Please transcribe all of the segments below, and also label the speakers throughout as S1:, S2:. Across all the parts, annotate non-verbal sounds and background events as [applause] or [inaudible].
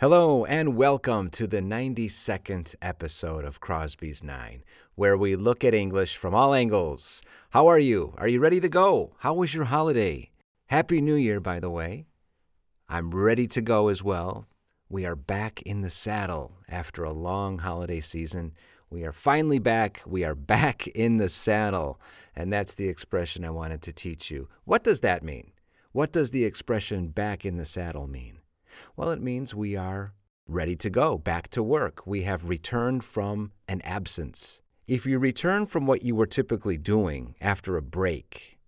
S1: Hello, and welcome to the 92nd episode of Crosby's Nine, where we look at English from all angles. How are you? Are you ready to go? How was your holiday? Happy New Year, by the way. I'm ready to go as well. We are back in the saddle after a long holiday season. We are finally back. We are [laughs] back in the saddle. And that's the expression I wanted to teach you. What does that mean? What does the expression back in the saddle mean? Well, it means we are ready to go, back to work. We have returned from an absence. If you return from what you were typically doing after a break,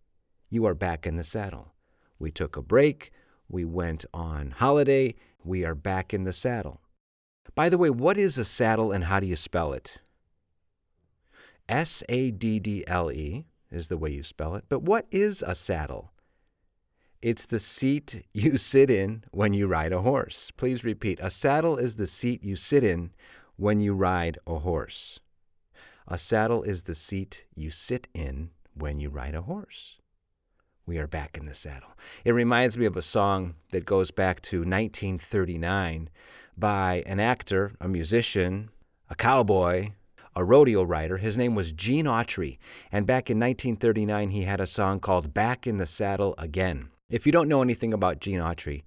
S1: you are back in the saddle. We took a break, we went on holiday, we are back in the saddle. By the way, what is a saddle and how do you spell it? S A D D L E is the way you spell it. But what is a saddle? It's the seat you sit in when you ride a horse. Please repeat. A saddle is the seat you sit in when you ride a horse. A saddle is the seat you sit in when you ride a horse. We are back in the saddle. It reminds me of a song that goes back to 1939 by an actor, a musician, a cowboy, a rodeo rider. His name was Gene Autry. And back in 1939, he had a song called Back in the Saddle Again. If you don't know anything about Gene Autry,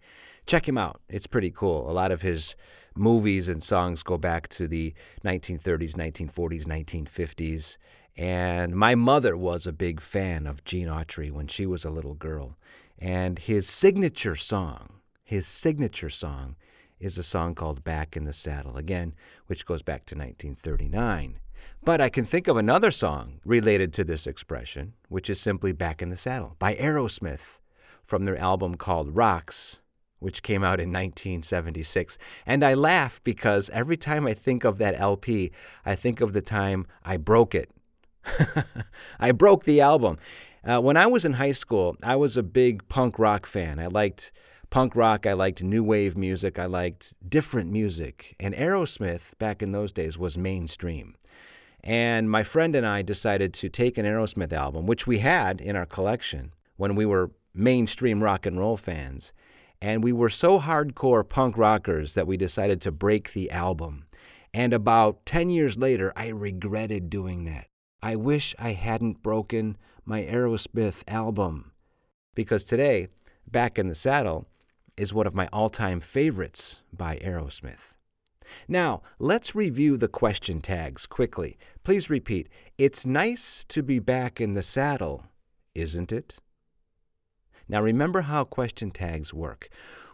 S1: check him out. It's pretty cool. A lot of his movies and songs go back to the 1930s, 1940s, 1950s. And my mother was a big fan of Gene Autry when she was a little girl. And his signature song, his signature song, is a song called Back in the Saddle, again, which goes back to 1939. But I can think of another song related to this expression, which is simply Back in the Saddle by Aerosmith from their album called Rocks, which came out in 1976. And I laugh because every time I think of that LP, I think of the time I broke it. [laughs] I broke the album. Uh, when I was in high school, I was a big punk rock fan. I liked punk rock, I liked new wave music, I liked different music. And Aerosmith back in those days was mainstream. And my friend and I decided to take an Aerosmith album, which we had in our collection when we were mainstream rock and roll fans. And we were so hardcore punk rockers that we decided to break the album. And about 10 years later, I regretted doing that. I wish I hadn't broken my Aerosmith album. Because today, Back in the Saddle is one of my all time favorites by Aerosmith. Now, let's review the question tags quickly. Please repeat It's nice to be back in the saddle, isn't it? Now remember how question tags work.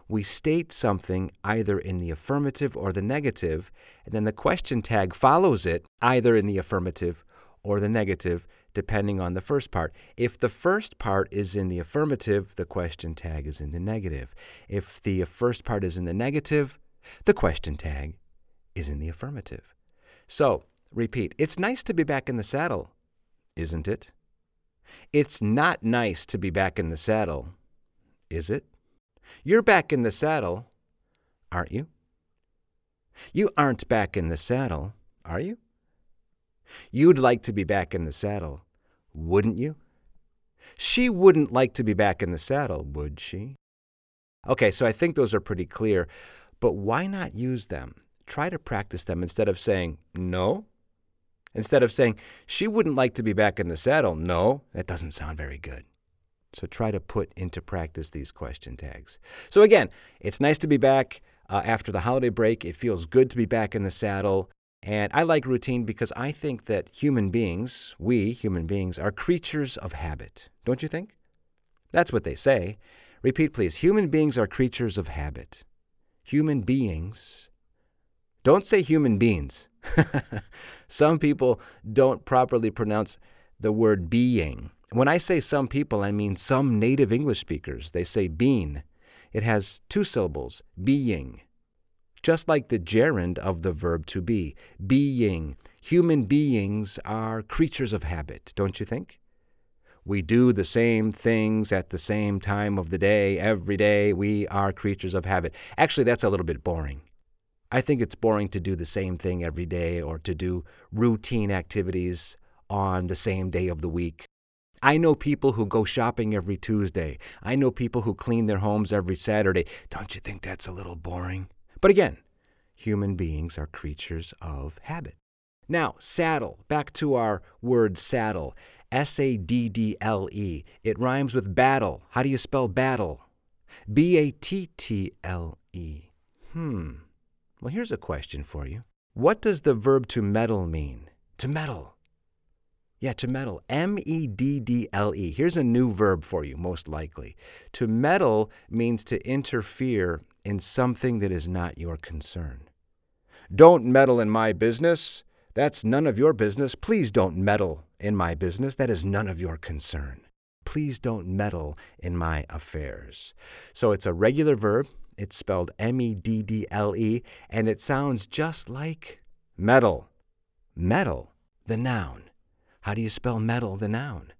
S1: We state something either in the affirmative or the negative, and then the question tag follows it either in the affirmative or the negative, depending on the first part. If the first part is in the affirmative, the question tag is in the negative. If the first part is in the negative, the question tag is in the affirmative. So, repeat it's nice to be back in the saddle, isn't it? It's not nice to be back in the saddle, is it? You're back in the saddle, aren't you? You aren't back in the saddle, are you? You'd like to be back in the saddle, wouldn't you? She wouldn't like to be back in the saddle, would she? Okay, so I think those are pretty clear, but why not use them? Try to practice them instead of saying, no, Instead of saying, she wouldn't like to be back in the saddle. No, that doesn't sound very good. So try to put into practice these question tags. So again, it's nice to be back uh, after the holiday break. It feels good to be back in the saddle. And I like routine because I think that human beings, we human beings, are creatures of habit. Don't you think? That's what they say. Repeat, please. Human beings are creatures of habit. Human beings. Don't say human beings. [laughs] some people don't properly pronounce the word being. When I say some people, I mean some native English speakers. They say being. It has two syllables, being. Just like the gerund of the verb to be, being. Human beings are creatures of habit, don't you think? We do the same things at the same time of the day, every day. We are creatures of habit. Actually, that's a little bit boring. I think it's boring to do the same thing every day or to do routine activities on the same day of the week. I know people who go shopping every Tuesday. I know people who clean their homes every Saturday. Don't you think that's a little boring? But again, human beings are creatures of habit. Now, saddle, back to our word saddle. S A D D L E. It rhymes with battle. How do you spell battle? B A T T L E. Hmm. Well, here's a question for you. What does the verb to meddle mean? To meddle. Yeah, to meddle. M E D D L E. Here's a new verb for you, most likely. To meddle means to interfere in something that is not your concern. Don't meddle in my business. That's none of your business. Please don't meddle in my business. That is none of your concern. Please don't meddle in my affairs. So it's a regular verb. It's spelled M E D D L E, and it sounds just like mettle. Mettle, the noun. How do you spell mettle, the noun?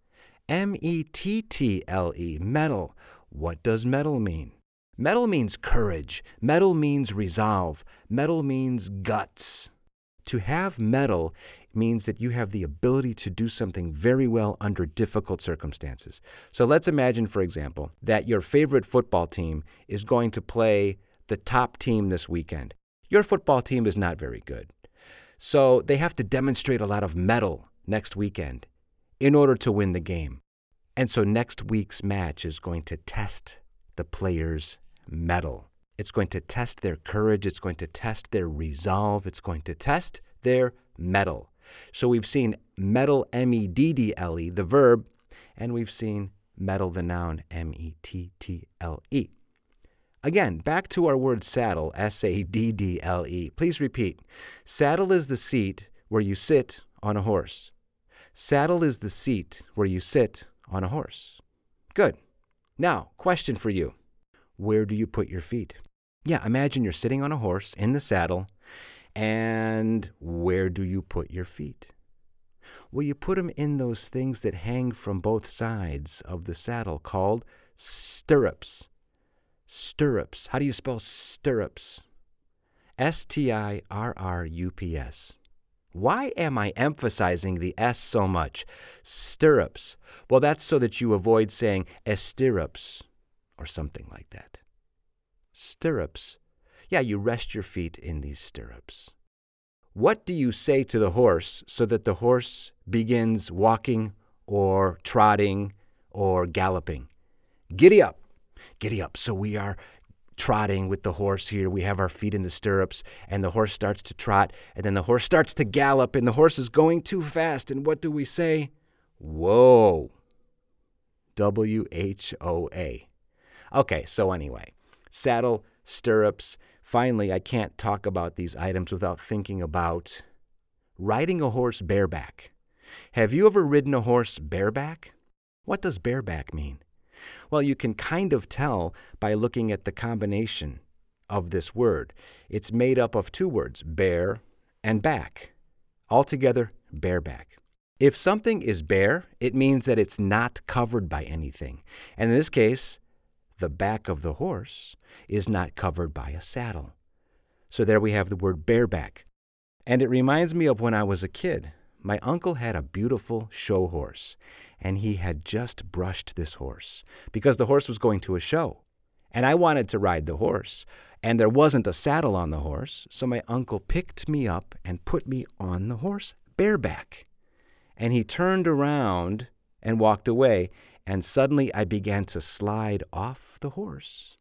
S1: M E T T L E, mettle. What does mettle mean? Mettle means courage. Mettle means resolve. Mettle means guts. To have mettle means that you have the ability to do something very well under difficult circumstances. So let's imagine, for example, that your favorite football team is going to play the top team this weekend. Your football team is not very good. So they have to demonstrate a lot of mettle next weekend in order to win the game. And so next week's match is going to test the players' mettle. It's going to test their courage. It's going to test their resolve. It's going to test their mettle. So we've seen meddle, M E D D L E, the verb, and we've seen mettle, the noun, M E T T L E. Again, back to our word saddle, S A D D L E. Please repeat. Saddle is the seat where you sit on a horse. Saddle is the seat where you sit on a horse. Good. Now, question for you where do you put your feet? Yeah, imagine you're sitting on a horse in the saddle, and where do you put your feet? Well, you put them in those things that hang from both sides of the saddle called stirrups. Stirrups. How do you spell stirrups? S T I R R U P S. Why am I emphasizing the S so much? Stirrups. Well, that's so that you avoid saying estirrups or something like that. Stirrups. Yeah, you rest your feet in these stirrups. What do you say to the horse so that the horse begins walking or trotting or galloping? Giddy up. Giddy up. So we are trotting with the horse here. We have our feet in the stirrups, and the horse starts to trot, and then the horse starts to gallop, and the horse is going too fast. And what do we say? Whoa. W H O A. Okay, so anyway, saddle, stirrups. Finally, I can't talk about these items without thinking about riding a horse bareback. Have you ever ridden a horse bareback? What does bareback mean? Well, you can kind of tell by looking at the combination of this word. It's made up of two words, bare and back. Altogether, bareback. If something is bare, it means that it's not covered by anything. And in this case, the back of the horse is not covered by a saddle. So there we have the word bareback. And it reminds me of when I was a kid. My uncle had a beautiful show horse, and he had just brushed this horse because the horse was going to a show. And I wanted to ride the horse, and there wasn't a saddle on the horse, so my uncle picked me up and put me on the horse bareback. And he turned around and walked away, and suddenly I began to slide off the horse,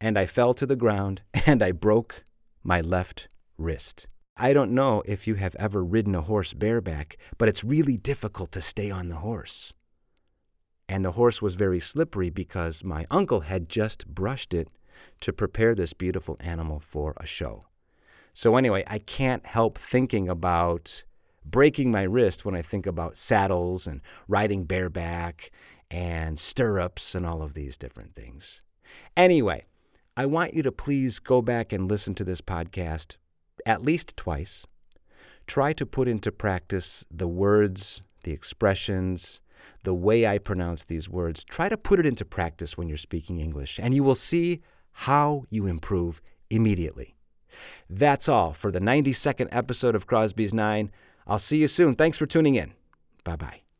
S1: and I fell to the ground, [laughs] and I broke my left wrist. I don't know if you have ever ridden a horse bareback, but it's really difficult to stay on the horse. And the horse was very slippery because my uncle had just brushed it to prepare this beautiful animal for a show. So, anyway, I can't help thinking about breaking my wrist when I think about saddles and riding bareback and stirrups and all of these different things. Anyway, I want you to please go back and listen to this podcast at least twice. Try to put into practice the words, the expressions, the way I pronounce these words. Try to put it into practice when you're speaking English, and you will see how you improve immediately. That's all for the 92nd episode of Crosby's Nine. I'll see you soon. Thanks for tuning in. Bye bye.